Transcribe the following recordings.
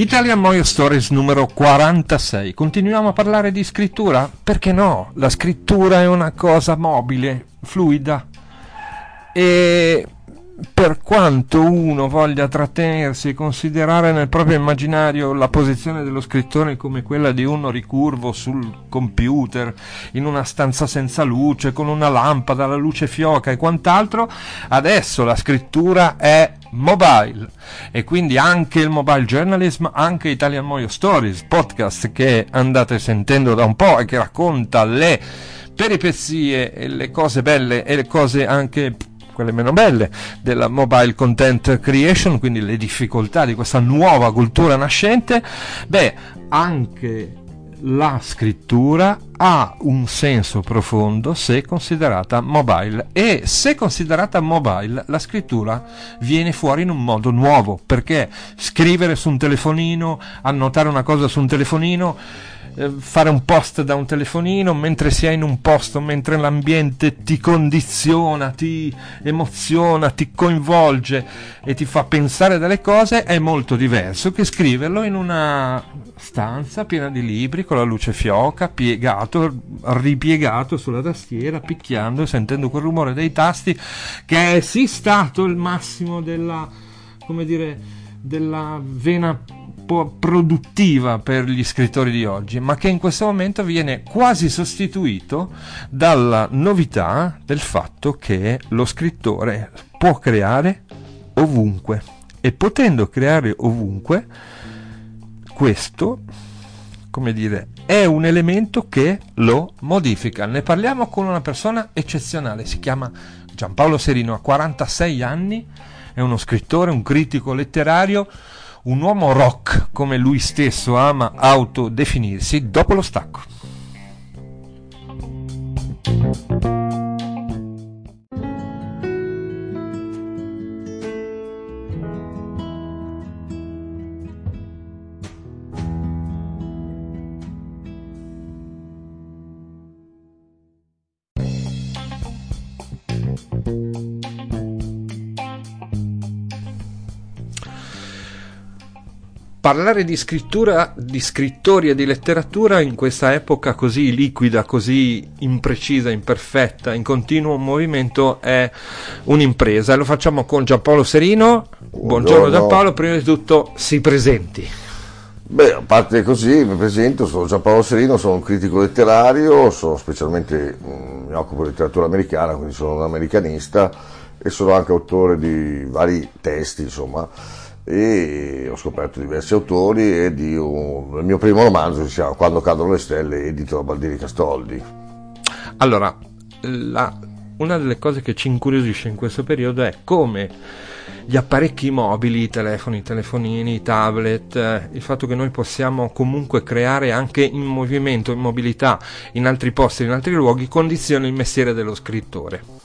Italian Moyo Stories numero 46. Continuiamo a parlare di scrittura? Perché no? La scrittura è una cosa mobile, fluida e per quanto uno voglia trattenersi e considerare nel proprio immaginario la posizione dello scrittore come quella di uno ricurvo sul computer, in una stanza senza luce, con una lampada, la luce fioca e quant'altro, adesso la scrittura è mobile. E quindi anche il mobile journalism, anche Italian Moyo Stories, podcast che andate sentendo da un po' e che racconta le peripezie e le cose belle e le cose anche quelle meno belle della mobile content creation, quindi le difficoltà di questa nuova cultura nascente, beh, anche la scrittura ha un senso profondo se considerata mobile. E se considerata mobile la scrittura viene fuori in un modo nuovo perché scrivere su un telefonino, annotare una cosa su un telefonino eh, fare un post da un telefonino mentre si è in un posto, mentre l'ambiente ti condiziona, ti emoziona, ti coinvolge e ti fa pensare delle cose è molto diverso che scriverlo in una stanza piena di libri con la luce fioca, piegato, ripiegato sulla tastiera, picchiando e sentendo quel rumore dei tasti che è sì stato il massimo della, come dire, della vena produttiva per gli scrittori di oggi, ma che in questo momento viene quasi sostituito dalla novità del fatto che lo scrittore può creare ovunque. E potendo creare ovunque questo come dire è un elemento che lo modifica ne parliamo con una persona eccezionale si chiama Giampaolo Serino ha 46 anni è uno scrittore un critico letterario un uomo rock come lui stesso ama autodefinirsi dopo lo stacco. Parlare di scrittura, di scrittori e di letteratura in questa epoca così liquida, così imprecisa, imperfetta, in continuo movimento è un'impresa lo facciamo con Giampaolo Serino. Buongiorno, Buongiorno Giampaolo, prima di tutto si presenti. Beh, a parte così, mi presento, sono Giampaolo Serino, sono un critico letterario, sono specialmente, mi occupo di letteratura americana, quindi sono un americanista e sono anche autore di vari testi, insomma e ho scoperto diversi autori e di un, il mio primo romanzo si chiama Quando cadono le stelle, edito da Baldini Castoldi. Allora, la, una delle cose che ci incuriosisce in questo periodo è come gli apparecchi mobili, i telefoni, i telefonini, i tablet, eh, il fatto che noi possiamo comunque creare anche in movimento, in mobilità, in altri posti, in altri luoghi, condiziona il mestiere dello scrittore.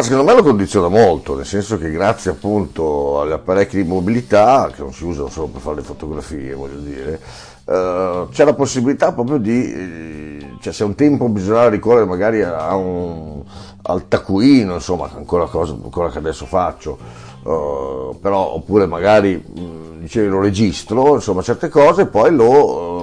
Secondo me lo condiziona molto, nel senso che grazie appunto agli apparecchi di mobilità, che non si usano solo per fare le fotografie, voglio dire, eh, c'è la possibilità proprio di, eh, cioè se un tempo bisognava ricorrere magari un, al taccuino, insomma, ancora cosa ancora che adesso faccio, eh, però oppure magari, mh, dicevi, lo registro, insomma, certe cose, poi lo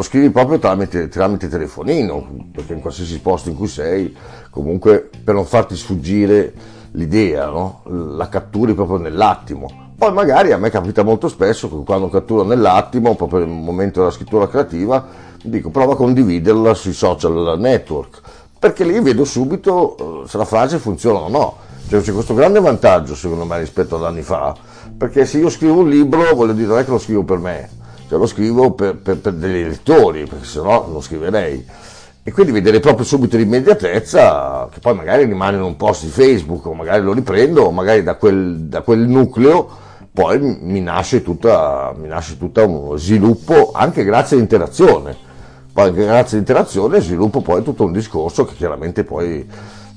lo scrivi proprio tramite, tramite telefonino, perché in qualsiasi posto in cui sei, comunque per non farti sfuggire l'idea, no? la catturi proprio nell'attimo. Poi magari a me capita molto spesso che quando catturo nell'attimo, proprio nel momento della scrittura creativa, dico prova a condividerla sui social network. perché lì vedo subito eh, se la frase funziona o no. Cioè, c'è questo grande vantaggio secondo me rispetto ad anni fa, perché se io scrivo un libro, voglio dire, non è che lo scrivo per me, cioè lo scrivo per, per, per degli lettori, perché se no non scriverei. E quindi vedere proprio subito l'immediatezza, che poi magari rimane in un post di Facebook, o magari lo riprendo, o magari da quel, da quel nucleo poi mi nasce, tutta, mi nasce tutto uno sviluppo anche grazie all'interazione. Poi grazie all'interazione sviluppo poi tutto un discorso che chiaramente poi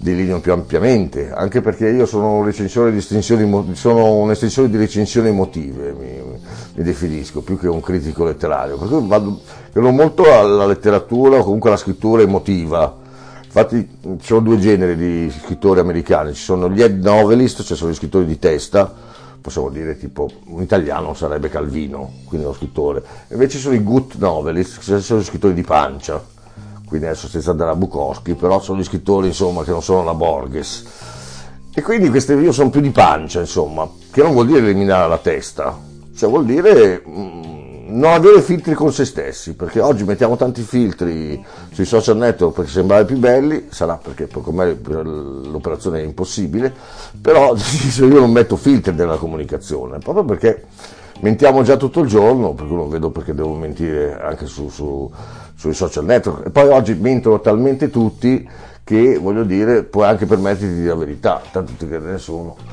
delineo più ampiamente, anche perché io sono un, di sono un'estensione di recensioni emotive, mi, mi, definisco, più che un critico letterario, per cui vado, credo molto alla letteratura o comunque alla scrittura emotiva. Infatti ci sono due generi di scrittori americani, ci sono gli head novelist, cioè sono gli scrittori di testa, possiamo dire tipo un italiano sarebbe Calvino, quindi lo scrittore, invece sono i good novelist, cioè sono gli scrittori di pancia, quindi adesso senza andare a Bukowski, però sono gli scrittori insomma che non sono la Borges. E quindi queste io sono più di pancia, insomma, che non vuol dire eliminare la testa, cioè vuol dire mm, non avere filtri con se stessi, perché oggi mettiamo tanti filtri sui social network per sembrare più belli, sarà perché per me l'operazione è impossibile, però io non metto filtri nella comunicazione, proprio perché mentiamo già tutto il giorno, perché non vedo perché devo mentire anche su, su sui social network e poi oggi mentono talmente tutti che voglio dire puoi anche permetterti di dire la verità, tanto ti crede nessuno.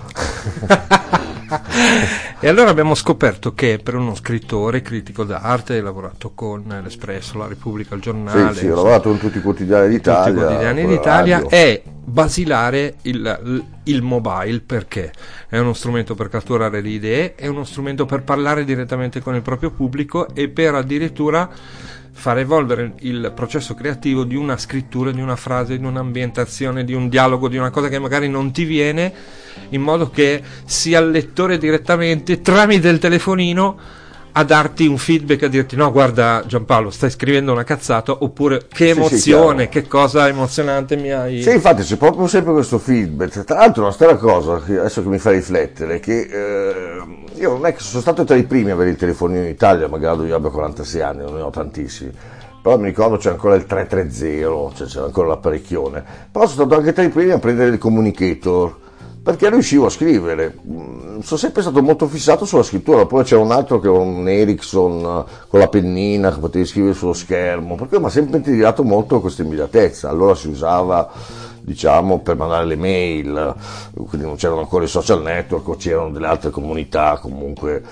e allora abbiamo scoperto che per uno scrittore, critico d'arte, hai lavorato con l'Espresso, la Repubblica, il giornale. Sì, sì ho lavorato in tutti i quotidiani d'Italia. Tutti i quotidiani d'Italia è basilare il, il, mobile perché è uno strumento per catturare le idee, è uno strumento per parlare direttamente con il proprio pubblico e per addirittura far evolvere il processo creativo di una scrittura, di una frase, di un'ambientazione, di un dialogo, di una cosa che magari non ti viene, in modo che sia il lettore direttamente tramite il telefonino a darti un feedback, a dirti no guarda Giampaolo stai scrivendo una cazzata oppure che emozione, sì, sì, che cosa emozionante mi hai... Sì infatti c'è proprio sempre questo feedback, tra l'altro una strana cosa che adesso che mi fa riflettere che eh, io non è che sono stato tra i primi a avere il telefonino in Italia, magari io abbia 46 anni, non ne ho tantissimi. Però mi ricordo c'è ancora il 330, cioè c'era ancora l'apparecchione, però sono stato anche tra i primi a prendere il communicator, perché riuscivo a scrivere. Mm, sono sempre stato molto fissato sulla scrittura, poi c'era un altro che era un Ericsson eh, con la pennina che potevi scrivere sullo schermo, perché mi ha sempre intrigato molto questa immediatezza. Allora si usava diciamo per mandare le mail, quindi non c'erano ancora i social network o c'erano delle altre comunità comunque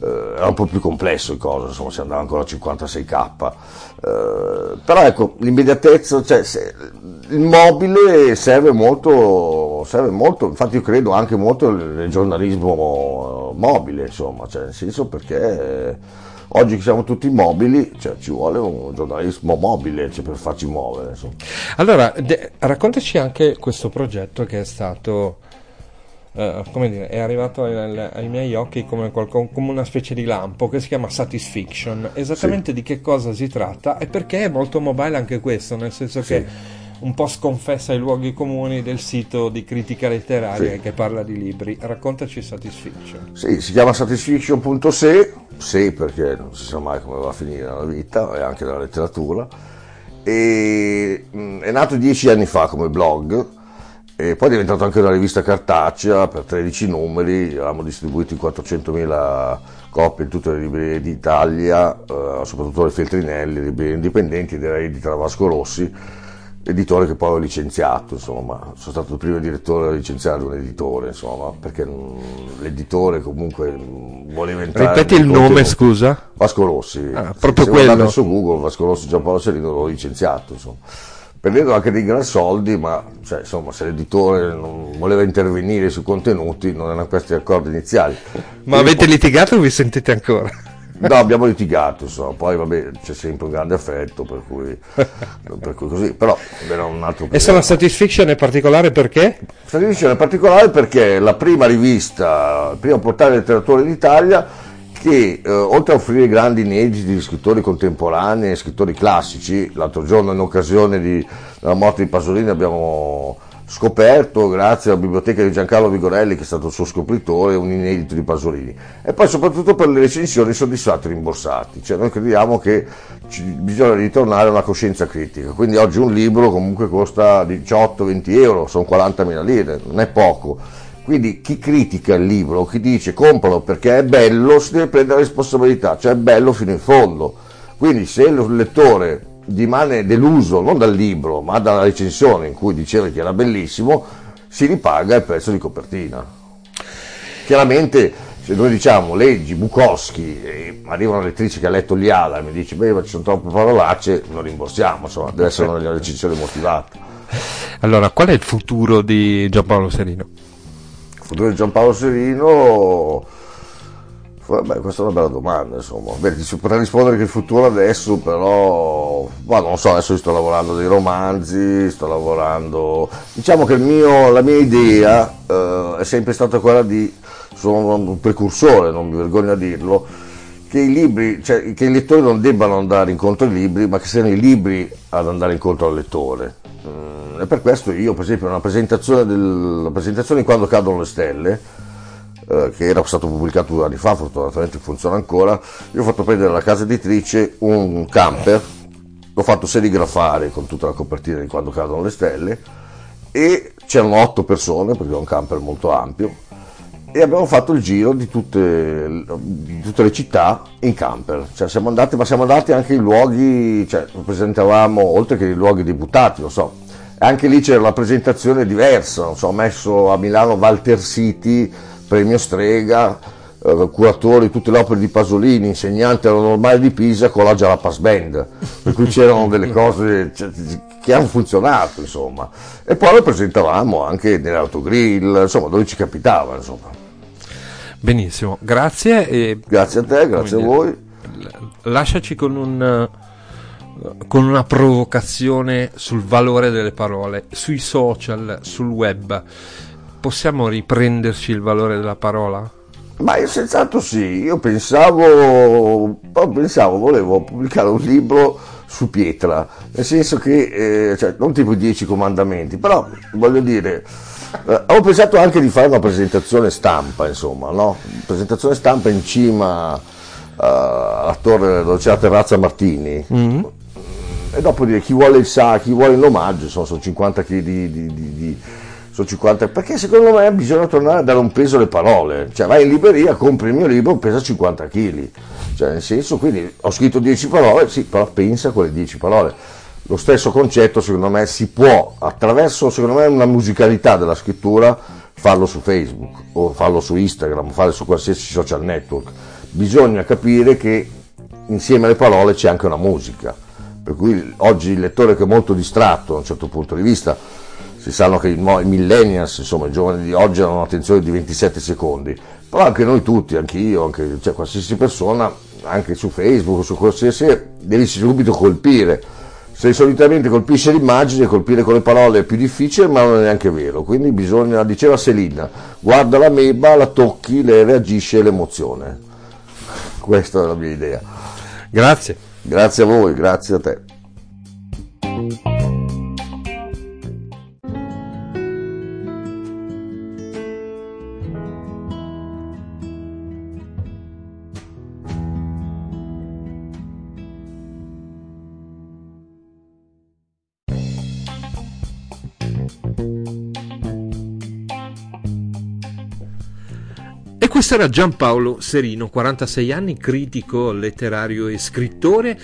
eh, era un po' più complesso il coso, insomma si andava ancora a 56k. Eh, però ecco, l'immediatezza, cioè, se, il mobile serve molto, serve molto, infatti io credo anche molto nel giornalismo mobile, insomma, cioè, nel senso perché oggi che siamo tutti mobili, cioè, ci vuole un giornalismo mobile cioè, per farci muovere. Insomma. Allora, de- raccontaci anche questo progetto che è stato eh, come dire, è arrivato ai, ai miei occhi come, qualco, come, una specie di lampo che si chiama Satisfaction. Esattamente sì. di che cosa si tratta e perché è molto mobile anche questo, nel senso sì. che un po' sconfessa i luoghi comuni del sito di critica letteraria sì. che parla di libri. Raccontaci Satisfaction. Sì, si chiama satisfaction.se, sì perché non si sa mai come va a finire la vita e anche la letteratura. E, mh, mm, è nato dieci anni fa come blog e poi è diventato anche una rivista cartacea per 13 numeri, avevamo distribuito in 400.000 copie in tutte le librerie d'Italia, eh, soprattutto le Feltrinelli, le librerie indipendenti ed era edita da Vasco Rossi, editore che poi ho licenziato, insomma, sono stato il primo direttore a licenziare un editore, insomma, perché l'editore comunque voleva entrare... Ripeti il nome, scusa? Vasco Rossi. Ah, proprio se quello. Se su Google, Vasco Rossi Giampaolo Serino, l'ho licenziato, insomma prendendo anche dei gran soldi, ma cioè, insomma, se l'editore non voleva intervenire sui contenuti non erano questi accordi iniziali. Ma avete poi... litigato o vi sentite ancora? No, abbiamo litigato, insomma, poi vabbè c'è sempre un grande affetto, per cui, per cui così, però era un altro problema. E sono Satisfaction in particolare perché? Satisfaction in particolare perché la prima rivista, il primo portale letteratura d'Italia che eh, oltre a offrire grandi inediti di scrittori contemporanei e scrittori classici, l'altro giorno in occasione di, della morte di Pasolini abbiamo scoperto grazie alla biblioteca di Giancarlo Vigorelli che è stato il suo scopritore un inedito di Pasolini. E poi soprattutto per le recensioni soddisfatti e rimborsati. Cioè noi crediamo che bisogna ritornare a una coscienza critica. Quindi oggi un libro comunque costa 18-20 euro sono 40.000 lire non è poco. Quindi chi critica il libro chi dice compralo perché è bello si deve prendere la responsabilità. Cioè è bello fino in fondo. Quindi se il lettore rimane deluso non dal libro ma dalla recensione in cui diceva che era bellissimo, si ripaga il prezzo di copertina. Chiaramente se noi diciamo leggi Bukowski e arriva una lettrice che ha letto Liala e mi dice beh ci sono troppe parolacce, non rimborsiamo, insomma deve essere una recensione motivata. Allora, qual è il futuro di Giampaolo Serino? Il futuro di Giampaolo Serino Beh, questa è una bella domanda, insomma. Beh, si potrà rispondere che il futuro adesso, però, ma non so, adesso sto lavorando dei romanzi, sto lavorando. Diciamo che mio, la mia idea eh, è sempre stata quella di. Sono un precursore, non mi vergogno a dirlo, che i libri, cioè che i lettori non debbano andare incontro ai libri, ma che siano i libri ad andare incontro al lettore. Mm, e per questo io, per esempio, una presentazione, del, presentazione di Quando cadono le stelle eh, che era stato pubblicato due anni fa, fortunatamente funziona ancora, io ho fatto prendere alla casa editrice un camper, l'ho fatto serigrafare con tutta la copertina di quando cadono le stelle e c'erano otto persone perché è un camper molto ampio e abbiamo fatto il giro di tutte, di tutte le città in camper, cioè siamo andati, ma siamo andati anche in luoghi, cioè presentavamo oltre che i luoghi debuttati, lo so, anche lì c'era la presentazione diversa, so, ho messo a Milano Walter City premio Strega, eh, curatore di tutte le opere di Pasolini, insegnante alla normale di Pisa con la Jalapas Band, per cui c'erano delle cose cioè, che hanno funzionato, insomma. E poi lo presentavamo anche nell'autogrill, insomma, dove ci capitava, insomma. Benissimo, grazie. E, grazie a te, grazie a voi. Lasciaci con un con una provocazione sul valore delle parole, sui social, sul web possiamo riprenderci il valore della parola? Ma io senz'altro sì, io pensavo, pensavo, volevo pubblicare un libro su pietra, nel senso che, eh, cioè, non tipo i dieci comandamenti, però voglio dire, eh, avevo pensato anche di fare una presentazione stampa, insomma, no? Presentazione stampa in cima uh, alla torre dove c'è la terrazza Martini. Mm-hmm. E dopo dire chi vuole il sa, chi vuole l'omaggio, insomma, sono 50 kg di, di, di, di sono 50, perché secondo me bisogna tornare a dare un peso alle parole, cioè vai in libreria, compri il mio libro, pesa 50 kg, cioè nel senso, quindi ho scritto 10 parole, sì, però pensa a quelle 10 parole. Lo stesso concetto secondo me si può, attraverso secondo me una musicalità della scrittura, farlo su Facebook o farlo su Instagram, farlo su qualsiasi social network. Bisogna capire che insieme alle parole c'è anche una musica, per cui oggi il lettore che è molto distratto da un certo punto di vista, si sanno che i, millennials, insomma i giovani di oggi hanno un'attenzione di 27 secondi, però anche noi tutti, anche io, anche cioè, qualsiasi persona, anche su Facebook, su qualsiasi, devi subito colpire. Se solitamente colpisce l'immagine, colpire con le parole è più difficile, ma non è neanche vero. Quindi bisogna, diceva Selina, guarda la meba, la tocchi, le reagisce l'emozione. Questa è la mia idea. Grazie. Grazie a voi, grazie a te. Era Giampaolo Serino, 46 anni, critico letterario e scrittore,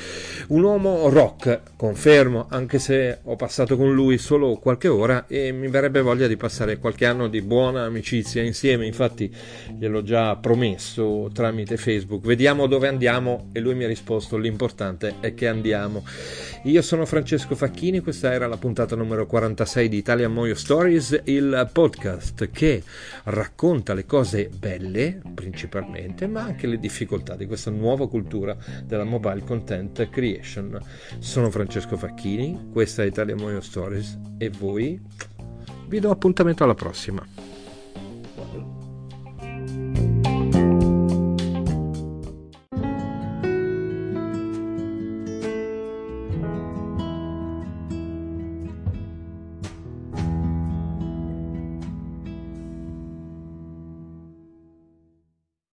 un uomo rock, confermo, anche se ho passato con lui solo qualche ora e mi verrebbe voglia di passare qualche anno di buona amicizia insieme, infatti gliel'ho già promesso tramite Facebook, vediamo dove andiamo e lui mi ha risposto l'importante è che andiamo. Io sono Francesco Facchini, questa era la puntata numero 46 di Italia Moyo Stories, il podcast che racconta le cose belle principalmente, ma anche le difficoltà di questa nuova cultura della mobile content creation. Sono Francesco Facchini, questa è Italia Moyo Stories e voi vi do appuntamento alla prossima.